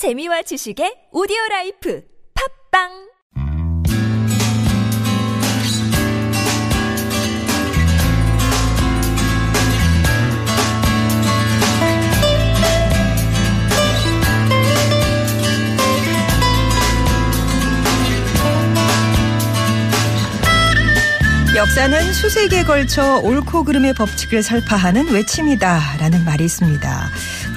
재미와 지식의 오디오 life 팟빵 역사는 수세기에 걸쳐 옳고 그름의 법칙을 설파하는 외침이다라는 말이 있습니다.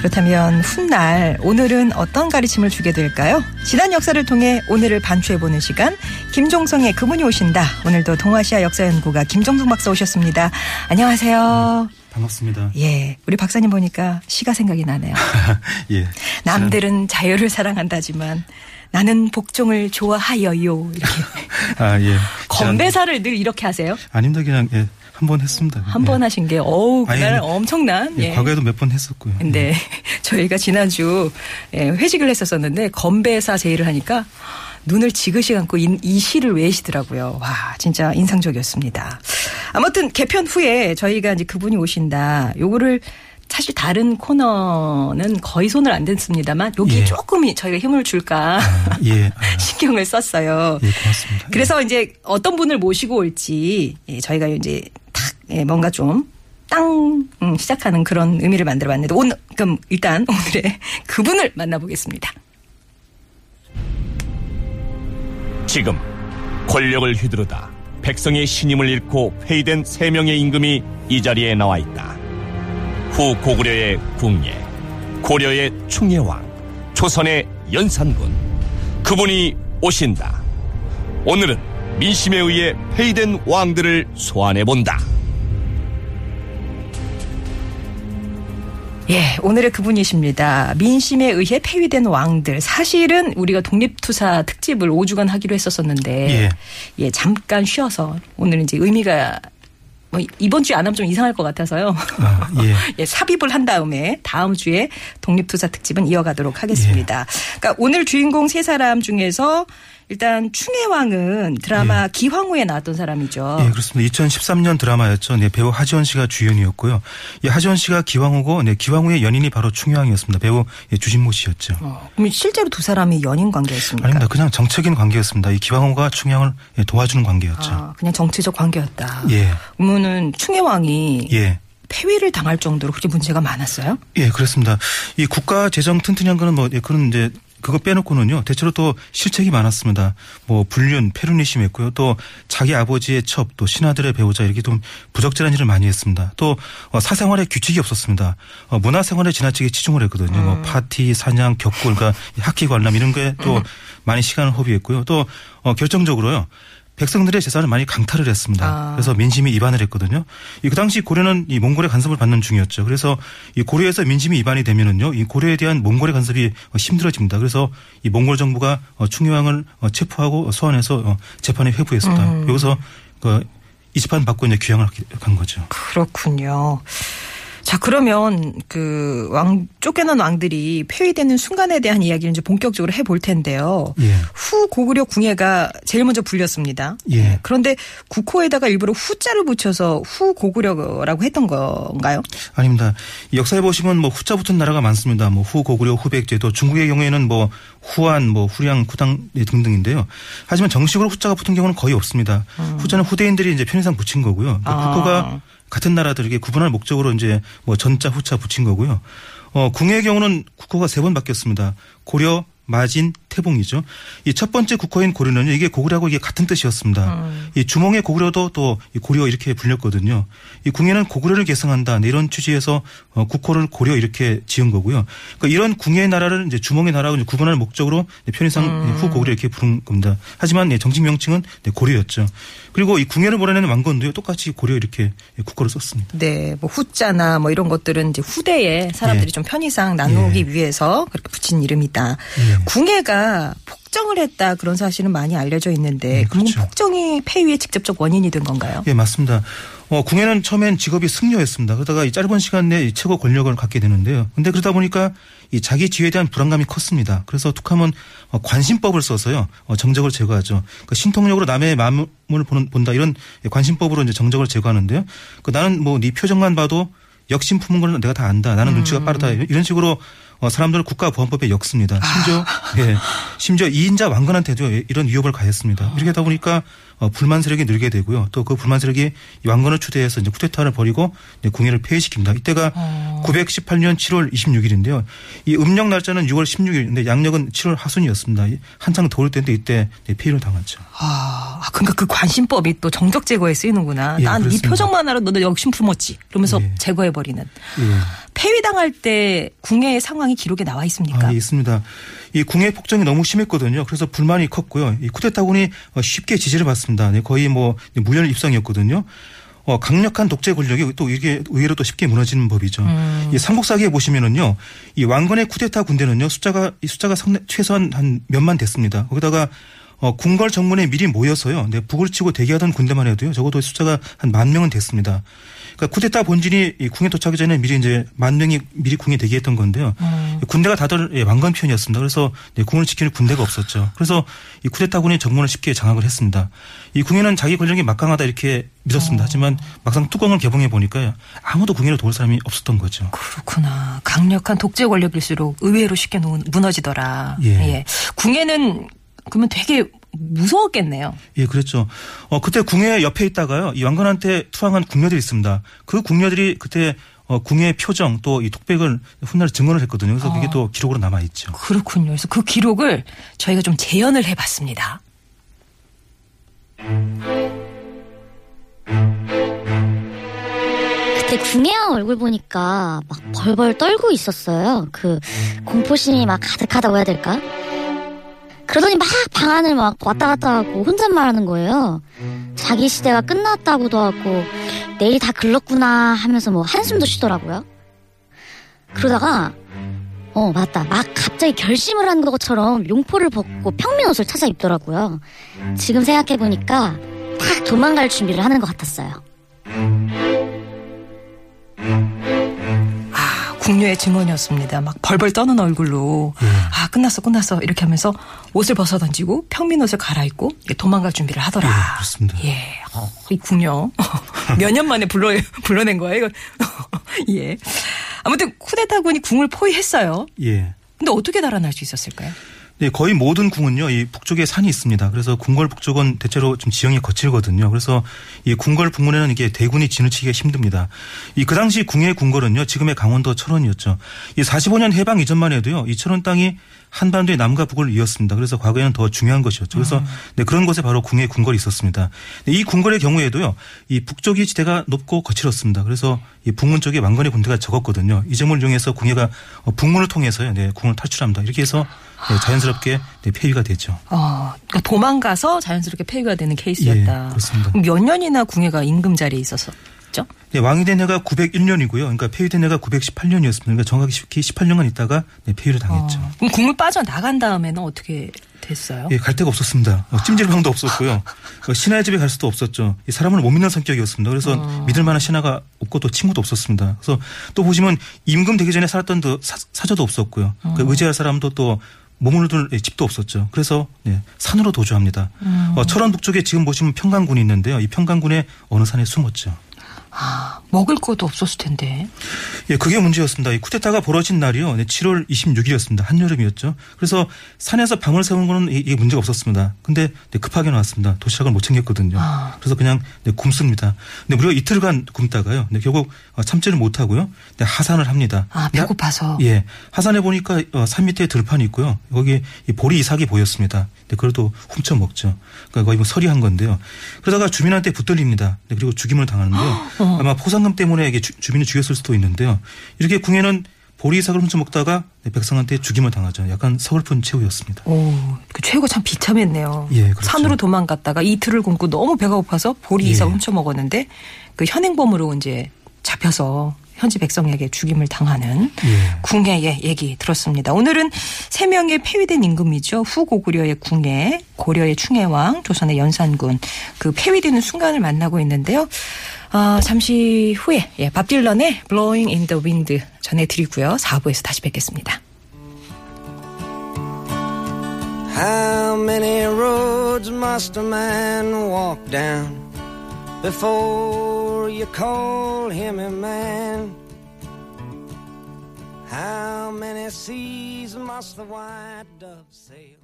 그렇다면 훗날 오늘은 어떤 가르침을 주게 될까요? 지난 역사를 통해 오늘을 반추해보는 시간 김종성의 그분이 오신다. 오늘도 동아시아 역사연구가 김종성 박사 오셨습니다. 안녕하세요. 반갑습니다. 예, 우리 박사님 보니까 시가 생각이 나네요. 예. 남들은 자유를 사랑한다지만 나는 복종을 좋아하여요. 이렇게. 아, 예. 건배사를 늘 이렇게 하세요? 아닙니다. 그냥, 예. 한 번 했습니다. 한번 예. 하신 게, 어우, 그날 아니, 엄청난. 예, 예. 과거에도 몇 번 했었고요. 근데 저희가 지난주 예, 회식을 했었었는데 건배사 제의를 하니까 눈을 지그시 감고 이, 이 시를 외시더라고요. 와, 진짜 인상적이었습니다. 아무튼 개편 후에 저희가 이제 그분이 오신다. 요거를 사실 다른 코너는 거의 손을 안 댔습니다만 여기 예. 조금 저희가 힘을 줄까 아, 예. 아, 신경을 썼어요. 예, 고맙습니다. 그래서 이제 어떤 분을 모시고 올지 예, 저희가 이제 탁 예, 뭔가 좀땅 음, 시작하는 그런 의미를 만들어봤는데 오늘 그럼 일단 오늘의 그분을 만나보겠습니다. 지금 권력을 휘두르다 백성의 신임을 잃고 폐위된 세 명의 임금이 이 자리에 나와 있다. 후 고구려의 궁예, 고려의 충예왕, 조선의 연산군. 그분이 오신다. 오늘은 민심에 의해 폐위된 왕들을 소환해 본다. 예, 오늘의 그분이십니다. 민심에 의해 폐위된 왕들. 사실은 우리가 독립투사 특집을 5주간 하기로 했었었는데 예. 예, 잠깐 쉬어서 오늘 이제 의미가 뭐 이번 주에 안 하면 좀 이상할 것 같아서요. 아, 예. 예, 삽입을 한 다음에 다음 주에 독립투사 특집은 이어가도록 하겠습니다. 그러니까 오늘 주인공 세 사람 중에서 일단 충혜왕은 드라마 기황후에 나왔던 사람이죠. 예, 그렇습니다. 2013년 드라마였죠. 네, 배우 하지원 씨가 주연이었고요. 예, 하지원 씨가 기왕후고, 네, 기왕후의 연인이 바로 충효왕이었습니다. 배우 예, 주진모 씨였죠. 어, 그럼 실제로 두 사람이 연인 관계였습니까? 아닙니다. 그냥 정책인 관계였습니다. 이 기왕후가 충효왕을 예, 도와주는 관계였죠. 아, 그냥 정치적 관계였다. 예. 그러면은 충혜왕이 예. 폐위를 당할 정도로 그렇게 문제가 많았어요? 예, 그렇습니다. 이 국가 재정 튼튼히 한 거는 뭐, 예, 그런 이제 그거 빼놓고는요, 대체로 또 실책이 많았습니다. 뭐, 불륜, 폐륜이 심했고요. 또 자기 아버지의 첩, 또 신하들의 배우자 이렇게 좀 부적절한 일을 많이 했습니다. 또 어, 사생활에 규칙이 없었습니다. 어, 문화생활에 지나치게 치중을 했거든요. 뭐, 파티, 사냥, 격골, 그러니까 학기 관람 이런 거에 또 많이 시간을 허비했고요. 또 어, 결정적으로요. 백성들의 재산을 많이 강탈을 했습니다. 아. 그래서 민심이 위반을 했거든요. 이 그 당시 고려는 이 몽골의 간섭을 받는 중이었죠. 그래서 이 고려에서 민심이 위반이 되면은요, 이 고려에 대한 몽골의 간섭이 어, 힘들어집니다. 그래서 이 몽골 정부가 어, 충효왕을 어, 체포하고 소환해서 어, 재판에 회부했습니다. 음. 여기서 그이 재판 받고 이제 귀향을 간 거죠. 그렇군요. 자, 그러면 그 왕, 쫓겨난 왕들이 폐위되는 순간에 대한 이야기를 이제 본격적으로 해볼 텐데요. 예. 후 고구려 궁예가 제일 먼저 불렸습니다. 예. 그런데 국호에다가 일부러 후자를 붙여서 후 고구려라고 했던 건가요? 아닙니다. 이 역사에 보시면 뭐 후자 붙은 나라가 많습니다. 뭐 후 고구려, 후백제, 또 중국의 경우에는 뭐 후안, 뭐 후량, 후당 등등인데요. 하지만 정식으로 후자가 붙은 경우는 거의 없습니다. 후자는 후대인들이 이제 편의상 붙인 거고요. 그러니까 아. 국호가 같은 나라들에게 구분할 목적으로 이제 뭐 전자, 후자 붙인 거고요. 어, 궁의 경우는 국호가 세 번 바뀌었습니다. 고려, 마진, 태봉이죠. 이 첫 번째 국호인 고려는요, 이게 고구려하고 이게 같은 뜻이었습니다. 이 주몽의 고구려도 또이 고려 이렇게 불렸거든요. 이 궁예는 고구려를 계승한다. 네, 이런 취지에서 어, 국호를 고려 이렇게 지은 거고요. 그러니까 이런 궁예의 나라를 이제 주몽의 나라고 이제 구분할 목적으로 편의상 후 고구려 이렇게 부른 겁니다. 하지만 예, 정식 명칭은 네, 고려였죠. 그리고 이 궁예를 몰아내는 왕건도요, 똑같이 고려 이렇게 예, 국호를 썼습니다. 네, 뭐 후자나 뭐 이런 것들은 이제 후대에 사람들이 예. 좀 편의상 나누기 예. 위해서 그렇게 붙인 이름이다. 예. 궁예가 폭정을 했다 그런 사실은 많이 알려져 있는데 예, 그럼 그렇죠. 폭정이 폐위의 직접적 원인이 된 건가요? 예, 맞습니다. 어, 궁예는 처음엔 직업이 승려였습니다. 그러다가 이 짧은 시간 내에 이 최고 권력을 갖게 되는데요. 근데 그러다 보니까 이 자기 지위에 대한 불안감이 컸습니다. 그래서 툭하면 어, 관심법을 써서요. 어, 정적을 제거하죠. 그 신통력으로 남의 마음을 보는, 본다 이런 관심법으로 이제 정적을 제거하는데요. 그 나는 뭐 네 표정만 봐도 역심 품은 걸 내가 다 안다. 나는 눈치가 빠르다. 이런 식으로 어, 사람들은 국가보안법에 역습니다. 심지어 예, 심지어 2인자 왕건한테도 이런 위협을 가했습니다. 이렇게 하다 보니까 어, 불만 세력이 늘게 되고요. 또 그 불만 세력이 이 왕건을 추대해서 이제 쿠데타를 벌이고 궁예를 폐위시킵니다. 이때가 918년 7월 26일인데요. 이 음력 날짜는 6월 16일인데 양력은 7월 하순이었습니다. 이 한창 더울 때인데 이때 폐위를 당했죠. 아, 아, 그러니까 그 관심법이 또 정적 제거에 쓰이는구나. 예, 난이 그렇습니다. 표정만 알아 너도 욕심 품었지. 그러면서 예. 제거해 버리는. 예. 폐위당할 때 궁예의 상황이 기록에 나와 있습니까? 아, 예, 있습니다. 이 궁예 폭정이 너무 심했거든요. 그래서 불만이 컸고요. 이 쿠데타군이 어, 쉽게 지지를 받습니다. 네, 거의 뭐 무혈 입성이었거든요. 어, 강력한 독재 권력이 또 이게 의외로 또 쉽게 무너지는 법이죠. 음. 이 삼국사기에 보시면은요, 이 왕건의 쿠데타 군대는요 숫자가 이 숫자가 최소한 한 몇만 됐습니다. 거기다가 어, 궁궐 정문에 미리 모여서요, 네, 북을 치고 대기하던 군대만 해도요, 적어도 숫자가 한 만 명은 됐습니다. 그러니까 쿠데타 본진이 이 궁에 도착하기 전에 미리 이제 만 명이 미리 궁에 대기했던 건데요. 군대가 다들 예, 왕건 편이었습니다. 그래서 네, 궁을 지키는 군대가 없었죠. 그래서 이 쿠데타군이 정문을 쉽게 장악을 했습니다. 이 궁에는 자기 권력이 막강하다 이렇게 믿었습니다. 하지만 막상 뚜껑을 개봉해 보니까 아무도 궁예를 도울 사람이 없었던 거죠. 그렇구나. 강력한 독재 권력일수록 의외로 쉽게 노- 무너지더라. 예. 궁예는 그러면 되게 무서웠겠네요. 예, 그랬죠. 어, 그때 궁예 옆에 있다가요, 이 왕건한테 투항한 궁녀들이 있습니다. 그 궁녀들이 그때 어, 궁예의 표정 또이 독백을 훗날 증언을 했거든요. 그래서 그게 또 기록으로 남아있죠. 그렇군요. 그래서 그 기록을 저희가 좀 재현을 해봤습니다. 그때 궁예왕 얼굴 보니까 막 벌벌 떨고 있었어요. 그 공포심이 막 가득하다고 해야 될까? 그러더니 막 방안을 막 왔다 갔다 하고 혼잣말 하는 거예요. 자기 시대가 끝났다고도 하고 내일이 다 글렀구나 하면서 뭐 한숨도 쉬더라고요. 그러다가 어 맞다 막 갑자기 결심을 한 것처럼 용포를 벗고 평민 옷을 찾아 입더라고요. 지금 생각해 보니까 딱 도망갈 준비를 하는 것 같았어요. 아, 궁녀의 증언이었습니다. 막 벌벌 떠는 얼굴로 예. 아 끝났어 끝났어 이렇게 하면서 옷을 벗어 던지고 평민 옷을 갈아입고 도망갈 준비를 하더라. 예, 그렇습니다. 예, 어, 이 궁녀 몇 년 만에 불러 불러낸 거예요. 이거 예. 아무튼 쿠데타군이 궁을 포위했어요. 예. 근데 어떻게 달아날 수 있었을까요? 네, 거의 모든 궁은요, 이 북쪽에 산이 있습니다. 그래서 궁궐 북쪽은 대체로 좀 지형이 거칠거든요. 그래서 이 궁궐 북문에는 이게 대군이 지나치기가 힘듭니다. 이 그 당시 궁의 궁궐은요, 지금의 강원도 철원이었죠. 이 45년 해방 이전만 해도요, 이 철원 땅이 한반도의 남과 북을 이었습니다. 그래서 과거에는 더 중요한 것이었죠. 그래서 네, 그런 곳에 바로 궁의 궁궐이 있었습니다. 네, 이 궁궐의 경우에도요, 이 북쪽이 지대가 높고 거칠었습니다. 그래서 이 북문 쪽에 왕건의 군대가 적었거든요. 이 점을 이용해서 궁예가 어, 북문을 통해서요, 네, 궁을 탈출합니다. 이렇게 해서 네, 자연 스럽게 네, 폐위가 되죠. 어, 그러니까 도망가서 자연스럽게 폐위가 되는 케이스였다. 예, 그렇습니다. 몇 년이나 궁예가 임금 자리에 있었었죠? 네, 왕이 된 해가 901년이고요. 그러니까 폐위된 해가 918년이었습니다. 그러니까 정확히 18년간 있다가 네, 폐위를 당했죠. 어, 그럼 궁을 빠져 나간 다음에는 어떻게 됐어요? 예, 갈 데가 없었습니다. 어, 찜질방도 없었고요. 어, 신하의 집에 갈 수도 없었죠. 이 사람을 못 믿는 성격이었습니다. 그래서 믿을 만한 신하가 없고 또 친구도 없었습니다. 그래서 또 보시면 임금 되기 전에 살았던 그 사, 사저도 없었고요. 그 의지할 사람도 또 몸을 둘 집도 없었죠. 그래서 네, 산으로 도주합니다. 어, 철원 북쪽에 지금 보시면 평강군이 있는데요. 이 평강군의 어느 산에 숨었죠. 아, 먹을 것도 없었을 텐데. 예, 그게 문제였습니다. 이 쿠데타가 벌어진 날이요. 네, 7월 26일이었습니다. 한여름이었죠. 그래서 산에서 방을 세우는 거는 이- 이게 문제가 없었습니다. 근데 네, 급하게 나왔습니다. 도시락을 못 챙겼거든요. 아. 그래서 그냥 네, 굶습니다. 근데 무려 이틀간 굶다가요. 네, 결국 어, 참지를 못하고요. 네, 하산을 합니다. 아, 네, 배고파서. 예. 하산해 보니까 어, 산 밑에 들판이 있고요. 거기 이 보리 이삭이 보였습니다. 네, 그래도 훔쳐 먹죠. 그러니까 거의 뭐 서리한 건데요. 그러다가 주민한테 붙들립니다. 네, 그리고 죽임을 당하는데요. 아마 포상금 때문에 이게 주, 주민을 죽였을 수도 있는데요. 이렇게 궁에는 보리 이삭을 훔쳐 먹다가 네, 백성한테 죽임을 당하죠. 약간 서글픈 최후였습니다. 오, 그 최후가 참 비참했네요. 예, 그렇죠. 산으로 도망갔다가 이틀을 굶고 너무 배가 고파서 보리 예. 이삭 훔쳐 먹었는데 그 현행범으로 이제 잡혀서 현지 백성에게 죽임을 당하는 예. 궁예의 얘기 들었습니다. 오늘은 세 명의 폐위된 임금이죠. 후고구려의 궁예, 고려의 충해왕, 조선의 연산군 그 폐위되는 순간을 만나고 있는데요. 아, 잠시 후에 예, 밥 딜런의 Blowing in the Wind 전해드리고요. 4부에서 다시 뵙겠습니다. How many roads must a man walk down before you call him a man? How many seas must the white dove sail?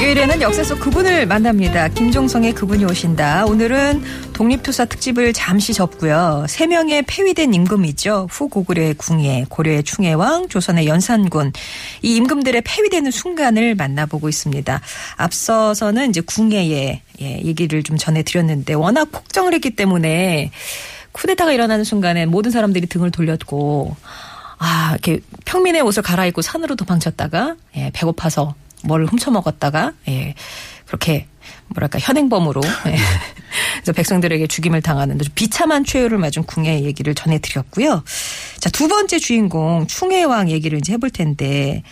목요일에는 역사 속 그분을 만납니다. 김종성의 그분이 오신다. 오늘은 독립투사 특집을 잠시 접고요. 세 명의 폐위된 임금이죠. 후 고구려의 궁예, 고려의 충해왕, 조선의 연산군. 이 임금들의 폐위되는 순간을 만나보고 있습니다. 앞서서는 이제 궁예의 예, 얘기를 좀 전해드렸는데 워낙 폭정을 했기 때문에 쿠데타가 일어나는 순간에 모든 사람들이 등을 돌렸고 아, 이렇게 평민의 옷을 갈아입고 산으로 도망쳤다가 예, 배고파서 뭘 훔쳐 먹었다가 예, 그렇게 뭐랄까 현행범으로 예. 그래서 백성들에게 죽임을 당하는 좀 비참한 최후를 맞은 궁예 얘기를 전해드렸고요. 자 두 번째 주인공 충해왕 얘기를 이제 해볼 텐데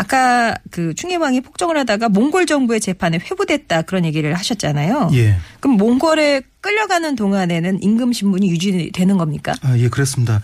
아까 그 충해왕이 폭정을 하다가 몽골 정부의 재판에 회부됐다 그런 얘기를 하셨잖아요. 예. 그럼 몽골에 끌려가는 동안에는 임금 신분이 유지되는 겁니까? 아, 예, 그렇습니다.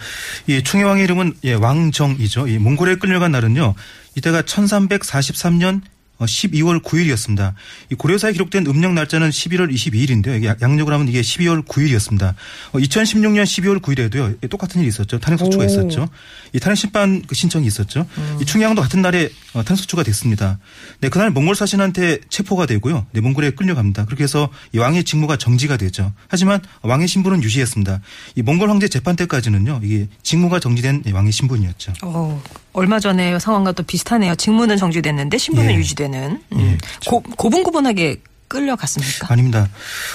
이 충해왕의 이름은 예, 왕정이죠. 이 몽골에 끌려간 날은요. 이때가 1343년 12월 9일이었습니다. 이 고려사에 기록된 음력 날짜는 11월 22일인데요. 이게 양력을 하면 이게 12월 9일이었습니다. 2016년 12월 9일에도요. 똑같은 일이 있었죠. 탄핵 소추가 오. 있었죠. 이 탄핵 심판 그 신청이 있었죠. 이 충해왕도 같은 날에 어, 탄핵 소추가 됐습니다. 네, 그날 몽골 사신한테 체포가 되고요. 네, 몽골에 끌려갑니다. 그렇게 해서 이 왕의 직무가 정지가 되죠. 하지만 왕의 신분은 유지했습니다. 이 몽골 황제 재판 때까지는요. 이게 직무가 정지된 이 왕의 신분이었죠. 어, 얼마 전에 상황과 또 비슷하네요. 직무는 정지됐는데 신분은 예. 유지되는. 음. 예, 고, 고분고분하게 끌려갔습니까? 아닙니다.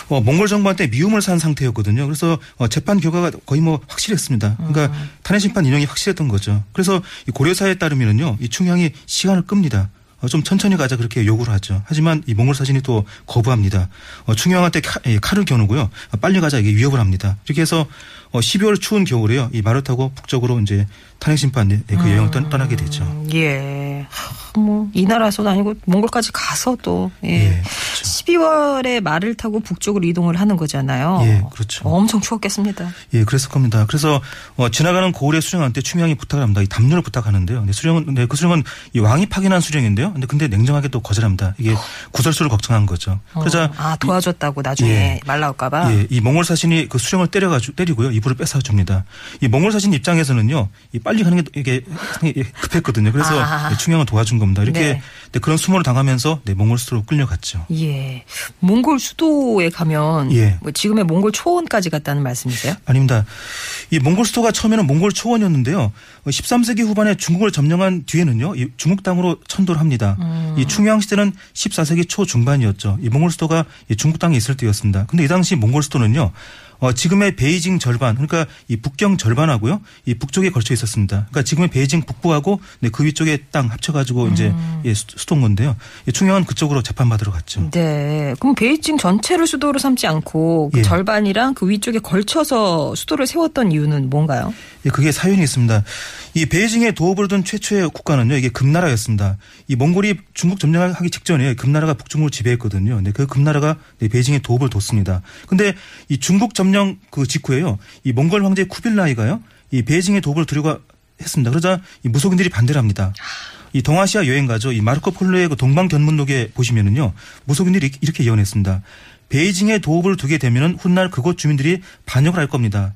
어, 몽골 정부한테 미움을 산 상태였거든요. 그래서 어, 재판 결과가 거의 뭐 확실했습니다. 그러니까 음. 탄핵 심판 인용이 확실했던 거죠. 그래서 이 고려사에 따르면은요, 이 충향이 시간을 끕니다. 어, 좀 천천히 가자 그렇게 요구를 하죠. 하지만 이 몽골 사신이 또 거부합니다. 어, 충영한테 칼, 예, 칼을 겨누고요. 어, 빨리 가자 이게 위협을 합니다. 이렇게 해서 어, 12월 추운 겨울에요. 이 말을 타고 북쪽으로 이제 탄핵 심판 예, 그 여행을 떠, 떠나게 되죠. 예. 하, 뭐, 이 나라에서도 아니고 몽골까지 가서 또, 예. 예, 그렇죠. 12월에 말을 타고 북쪽으로 이동을 하는 거잖아요. 예, 그렇죠. 엄청 추웠겠습니다. 예, 그랬을 겁니다. 그래서 어, 지나가는 고을의 수령한테 충향이 부탁을 합니다. 이 담요를 부탁하는데요. 네, 수령은 네, 그 수령은 이 왕이 파견한 수령인데요. 근데 근데 냉정하게 또 거절합니다. 이게 구설수를 걱정한 거죠. 그러자 어, 아, 도와줬다고 나중에 예. 말 나올까봐. 예, 이 몽골 사신이 그 수령을 때려가지고 때리고요. 이불을 뺏어 줍니다. 이 몽골 사신 입장에서는요. 이 빨리 가는 게 이게 급했거든요. 그래서 아. 네, 충향을 도와준 겁니다. 이렇게 네. 네, 그런 수모를 당하면서 네, 몽골 수도로 끌려갔죠. 예. 몽골 수도에 가면 예. 뭐 지금의 몽골 초원까지 갔다는 말씀이세요? 아닙니다. 이 몽골 수도가 처음에는 몽골 초원이었는데요. 13세기 후반에 중국을 점령한 뒤에는요. 이 중국 땅으로 천도를 합니다. 이 충양 시대는 14세기 초 중반이었죠. 이 몽골 수도가 이 중국 땅에 있을 때였습니다. 근데 이 당시 몽골 수도는요. 어, 지금의 베이징 절반, 그러니까 이 북경 절반하고요, 이 북쪽에 걸쳐 있었습니다. 그러니까 지금의 베이징 북부하고 네, 그 위쪽에 땅 합쳐가지고 이제 예, 수- 수도인 건데요. 이 충양은 그쪽으로 재판받으러 갔죠. 네. 그럼 베이징 전체를 수도로 삼지 않고 그 예. 절반이랑 그 위쪽에 걸쳐서 수도를 세웠던 이유는 뭔가요? 예, 그게 사연이 있습니다. 이 베이징에 도읍을 둔 최초의 국가는요, 이게 금나라였습니다. 이 몽골이 중국 점령을 하기 직전에 금나라가 북중국을 지배했거든요. 근데 그 금나라가 네, 베이징에 도읍을 뒀습니다. 근데 이 중국 점령 그 직후에요, 이 몽골 황제 쿠빌라이가요, 이 베이징에 도읍을 두려고 했습니다. 그러자 이 무속인들이 반대를 합니다. 이 동아시아 여행가죠. 이 마르코 폴로의 그 동방 견문록에 보시면은요, 무속인들이 이렇게 예언했습니다. 베이징에 도읍을 두게 되면은 훗날 그곳 주민들이 반역을 할 겁니다.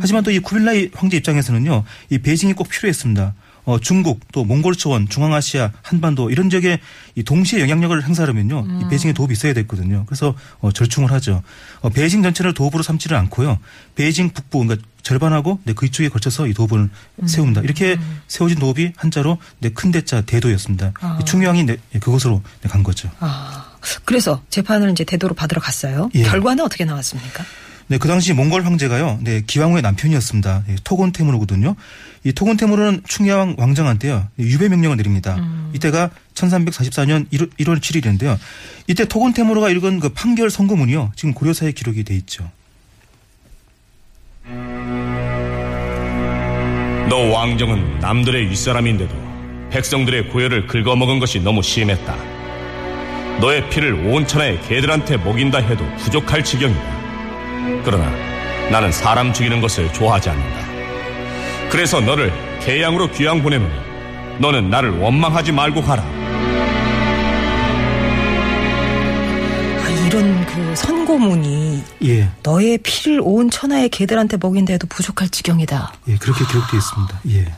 하지만 또 이 쿠빌라이 황제 입장에서는요, 이 베이징이 꼭 필요했습니다. 어, 중국, 또 몽골 초원, 중앙아시아, 한반도 이런 지역에 이 동시에 영향력을 행사하려면요, 이 베이징에 도읍이 있어야 됐거든요. 그래서 어, 절충을 하죠. 어, 베이징 전체를 도읍으로 삼지를 않고요, 베이징 북부, 그러니까 절반하고 네, 그 이쪽에 걸쳐서 이 도읍을 세웁니다. 이렇게 세워진 도읍이 한자로 네, 큰 대자 대도였습니다. 이 충유왕이 네, 그곳으로 네, 간 거죠. 아. 그래서 재판을 이제 대도로 받으러 갔어요. 예. 결과는 어떻게 나왔습니까? 네, 그 당시 몽골 황제가요, 네, 기왕후의 남편이었습니다. 네, 토곤 테무르거든요. 이 토곤 테무르는 충야왕 왕정한테요, 네, 유배 명령을 내립니다. 이때가 1344년 1월, 1월 7일인데요. 이때 토곤 테무르가 읽은 그 판결 선고문이요, 지금 고려사에 기록이 돼 있죠. 너 왕정은 남들의 윗사람인데도 백성들의 고열을 긁어먹은 것이 너무 심했다. 너의 피를 온 천하의 개들한테 먹인다 해도 부족할 지경이다. 그러나 나는 사람 죽이는 것을 좋아하지 않는다. 그래서 너를 개양으로 귀양 보내노니 너는 나를 원망하지 말고 가라. 아, 이런 그 선고문이 예, 너의 피를 온 천하의 개들한테 먹인데도 부족할 지경이다. 예, 그렇게 기록되어 있습니다. 예.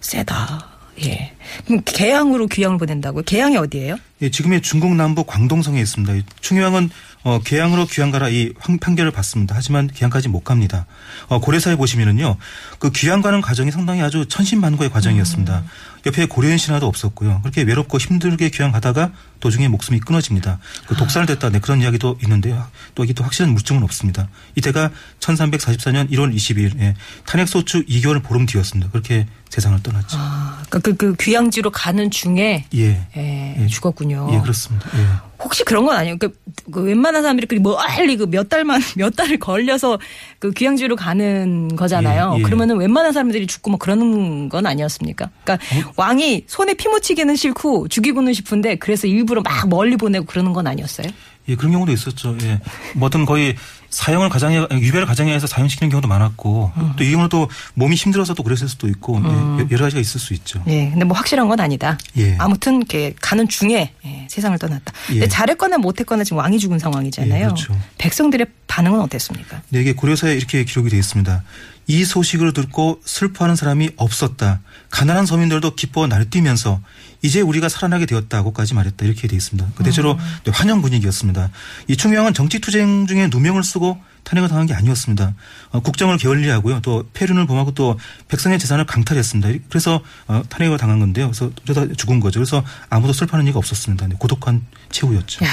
세다. 예. 그럼 개항으로 귀양을 보낸다고요? 개항이 어디예요? 예, 지금의 중국 남부 광동성에 있습니다. 이 충효왕은 어, 개항으로 귀양 가라 이 황- 판결을 받습니다. 하지만 귀양까지 못 갑니다. 어, 고려사에 보시면은요, 그 귀양 가는 과정이 상당히 아주 천신만고의 과정이었습니다. 옆에 고려인 신하도 없었고요. 그렇게 외롭고 힘들게 귀양 가다가 도중에 목숨이 끊어집니다. 그 독살됐다, 네, 그런 이야기도 있는데요. 또 이게 또 확실한 물증은 없습니다. 이때가 1344년 1월 22일, 예, 탄핵소추 2개월 보름 뒤였습니다. 그렇게 세상을 떠났죠. 아, 그, 그, 그 귀양지로 가는 중에 예. 예, 예. 죽었군요. 예, 그렇습니다. 예. 혹시 그런 건 아니에요? 그, 그 웬만한 사람들이 그 멀리 그 몇 달만 몇 달을 걸려서 그 귀향지로 가는 거잖아요. 예, 예. 그러면은 웬만한 사람들이 죽고 뭐 그러는 건 아니었습니까? 그러니까 왕이 손에 피 묻히기는 싫고 죽이고는 싶은데 그래서 일부러 막 멀리 보내고 그러는 건 아니었어요? 예, 그런 경우도 있었죠. 예. 뭐든 거의 사형을 가장해, 유배를 가장해서 사형시키는 경우도 많았고, 또이 경우는 또 몸이 힘들어서 또 그랬을 수도 있고, 예, 여러 가지가 있을 수 있죠. 예, 근데 뭐 확실한 건 아니다. 예. 아무튼 이렇게 가는 중에 예, 세상을 떠났다. 근데 예. 잘했거나 못했거나 지금 왕이 죽은 상황이잖아요. 예, 그렇죠. 백성들의 반응은 어땠습니까? 네, 이게 고려사에 이렇게 기록이 되어 있습니다. 이 소식을 듣고 슬퍼하는 사람이 없었다. 가난한 서민들도 기뻐 날뛰면서 이제 우리가 살아나게 되었다고까지 말했다. 이렇게 되어 있습니다. 그 대체로 네, 환영 분위기였습니다. 이 충명은 정치투쟁 중에 누명을 쓰고 탄핵을 당한 게 아니었습니다. 어, 국정을 게을리하고요. 또 폐륜을 범하고 또 백성의 재산을 강탈했습니다. 그래서 어, 탄핵을 당한 건데요. 그래서 그러다 죽은 거죠. 그래서 아무도 슬퍼하는 이가 없었습니다. 네, 고독한 최후였죠. 야,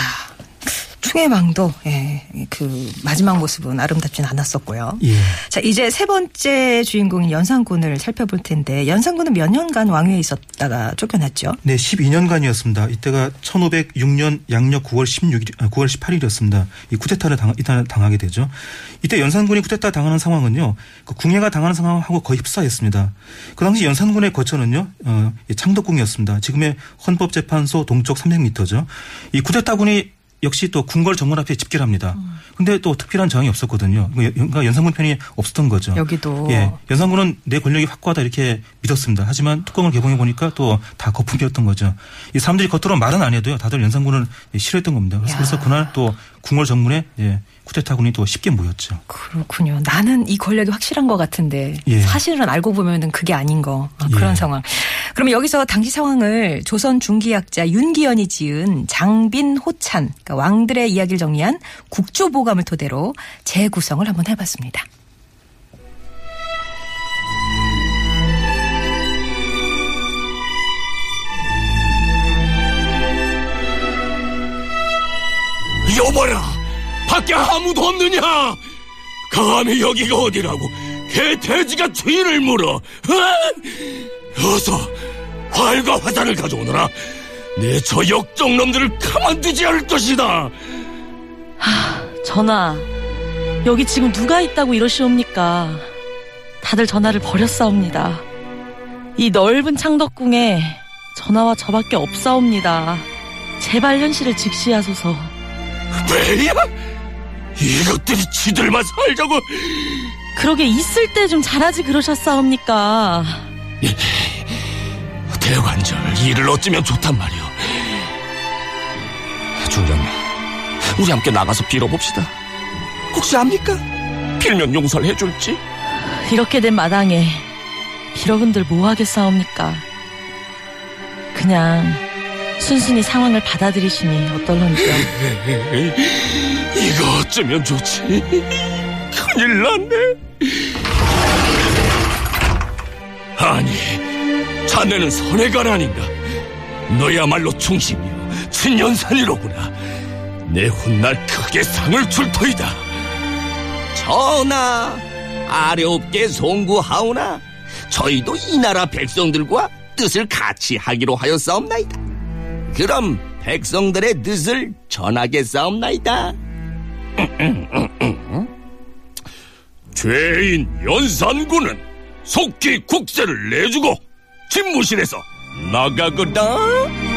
충해망도 예, 그 마지막 모습은 아름답진 않았었고요. 예. 자, 이제 세 번째 주인공인 연산군을 살펴볼 텐데 연산군은 몇 년간 왕위에 있었다가 쫓겨났죠. 네, 12년간이었습니다. 이때가 1506년 양력 9월 16일, 아, 9월 18일이었습니다. 이 쿠데타를 당, 당하게 되죠. 이때 연산군이 쿠데타 당하는 상황은요, 그 궁예가 당하는 상황하고 거의 흡사했습니다. 그 당시 연산군의 거처는요, 어, 이 창덕궁이었습니다. 지금의 헌법재판소 동쪽 300m죠. 이 쿠데타군이 역시 또 궁궐 정문 앞에 집결 합니다. 근데 또 특별한 저항이 없었거든요. 그러니까 연산군 편이 없었던 거죠. 여기도. 예. 연산군은 내 권력이 확고하다 이렇게 믿었습니다. 하지만 뚜껑을 개봉해 보니까 또 다 거품이었던 거죠. 이 사람들이 겉으로 말은 안 해도요. 다들 연산군을 싫어했던 겁니다. 그래서, 야. 그래서 그날 또 궁궐 정문에 예, 쿠데타군이 또 쉽게 모였죠. 그렇군요. 나는 이 권력이 확실한 것 같은데 예. 사실은 알고 보면은 그게 아닌 거 아, 그런 예. 상황. 그러면 여기서 당시 상황을 조선 중기학자 윤기현이 지은 장빈 호찬 그러니까 왕들의 이야기를 정리한 국조보감을 토대로 재구성을 한번 해봤습니다. 여봐라! 밖에 아무도 없느냐! 감히 여기가 어디라고 개 돼지가 주인을 물어! 어? 어서 활과 화살을 가져오너라! 내 저 역정놈들을 가만두지 않을 것이다! 전하, 여기 지금 누가 있다고 이러시옵니까? 다들 전하를 버렸사옵니다. 이 넓은 창덕궁에 전하와 저밖에 없사옵니다. 제발 현실을 직시하소서. 왜야? 이것들이 지들만 살자고 그러게 있을 때 좀 잘하지 그러셨사옵니까? 대관절 일을 어찌면 좋단 말이오. 중령, 우리 함께 나가서 빌어봅시다. 혹시 압니까? 필명 용서를 해줄지? 이렇게 된 마당에 빌어근들 뭐 하겠사옵니까? 그냥 순순히 상황을 받아들이시니 어떨런지요. 이거 어쩌면 좋지? 큰일 났네. 아니, 자네는 선해관 아닌가? 너야말로 충신이요, 친연산이로구나. 내 훗날 크게 상을 줄 터이다. 전하, 아래옵게 송구하오나 저희도 이 나라 백성들과 뜻을 같이 하기로 하였사옵나이다. 그럼 백성들의 뜻을 전하겠사옵나이다. 죄인 연산군은 속히 국세를 내주고 집무실에서 나가거라.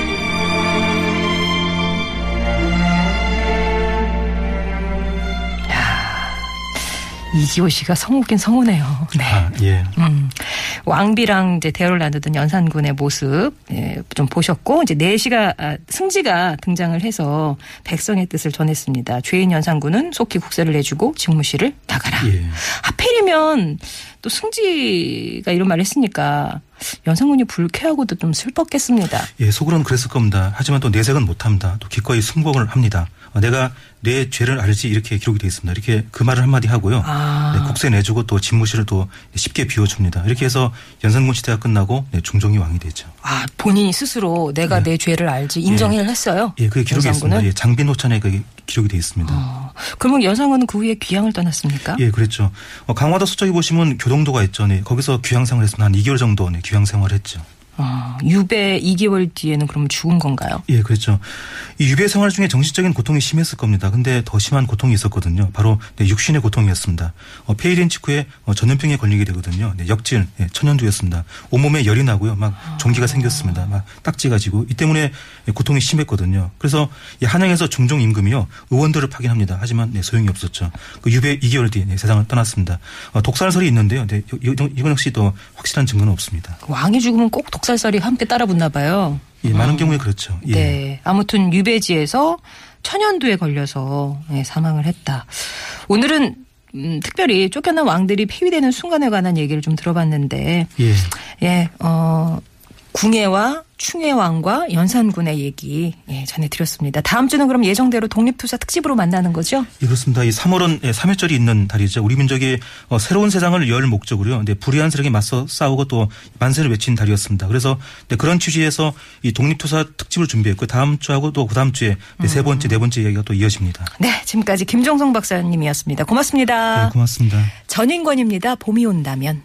이기호 씨가 성우긴 성우네요. 네. 아, 예. 음. 왕비랑 이제 대화를 나누던 연산군의 모습 예, 좀 보셨고 이제 내시가 아, 승지가 등장을 해서 백성의 뜻을 전했습니다. 죄인 연산군은 속히 국세를 내주고 직무실을 나가라. 예. 하필이면 또 승지가 이런 말을 했으니까 연산군이 불쾌하고도 좀 슬펐겠습니다. 예, 속으로는 그랬을 겁니다. 하지만 또 내색은 못합니다. 또 기꺼이 순복을 합니다. 어, 내가 내 죄를 알지 이렇게 기록이 되어 있습니다. 이렇게 그 말을 한마디 하고요. 아. 네, 국세 내주고 또 집무실을 또 쉽게 비워줍니다. 이렇게 해서 연산군 시대가 끝나고 네, 중종이 왕이 되죠. 아 본인이 스스로 내가 내 죄를 알지 인정을 했어요. 예, 그게 기록이 연산군은? 있습니다. 예, 장빈호천에 그게 기록이 되어 있습니다. 어, 그러면 연산군은 그 후에 귀향을 떠났습니까? 예, 그랬죠. 어, 강화도 서쪽에 보시면 교동도가 있죠. 네, 거기서 귀향 했습니다. 한 2개월 정도 네, 귀향 생활을 했죠. 어, 유배 2개월 뒤에는 그럼 죽은 건가요? 예, 그렇죠. 이 유배 생활 중에 정신적인 고통이 심했을 겁니다. 근데 더 심한 고통이 있었거든요. 바로 네, 육신의 고통이었습니다. 어, 페이린 직후에 어, 전염병에 걸리게 되거든요. 네, 역질, 네, 천연두였습니다. 온몸에 열이 나고요. 막 종기가 생겼습니다. 막 딱지가 지고 이 때문에 예, 고통이 심했거든요. 그래서 이 한양에서 중종 임금이요 의원들을 파견합니다. 하지만 네, 소용이 없었죠. 그 유배 2개월 뒤에 네, 세상을 떠났습니다. 어, 독살설이 있는데요. 네, 이- 이건 역시 또 확실한 증거는 없습니다. 왕이 죽으면 꼭 독살 설이 함께 따라 붙나 봐요. 예, 많은 경우에 그렇죠. 예. 네. 아무튼 유배지에서 천연두에 걸려서 예, 사망을 했다. 오늘은 음, 특별히 쫓겨난 왕들이 폐위되는 순간에 관한 얘기를 좀 들어봤는데 예. 예, 어, 궁예와 충예왕과 연산군의 얘기 예, 전해드렸습니다. 다음 주는 그럼 예정대로 독립투사 특집으로 만나는 거죠? 예, 그렇습니다. 이 3월은 3일절이 있는 달이죠. 우리 민족이 어, 새로운 세상을 열 목적으로요. 네, 불의한 세력에 맞서 싸우고 또 만세를 외친 달이었습니다. 그래서 네, 그런 취지에서 이 독립투사 특집을 준비했고 다음 주하고 또 그 다음 주에 네, 세 번째, 네 번째 이야기가 또 이어집니다. 네, 지금까지 김종성 박사님이었습니다. 고맙습니다. 네, 고맙습니다. 전인권입니다. 봄이 온다면.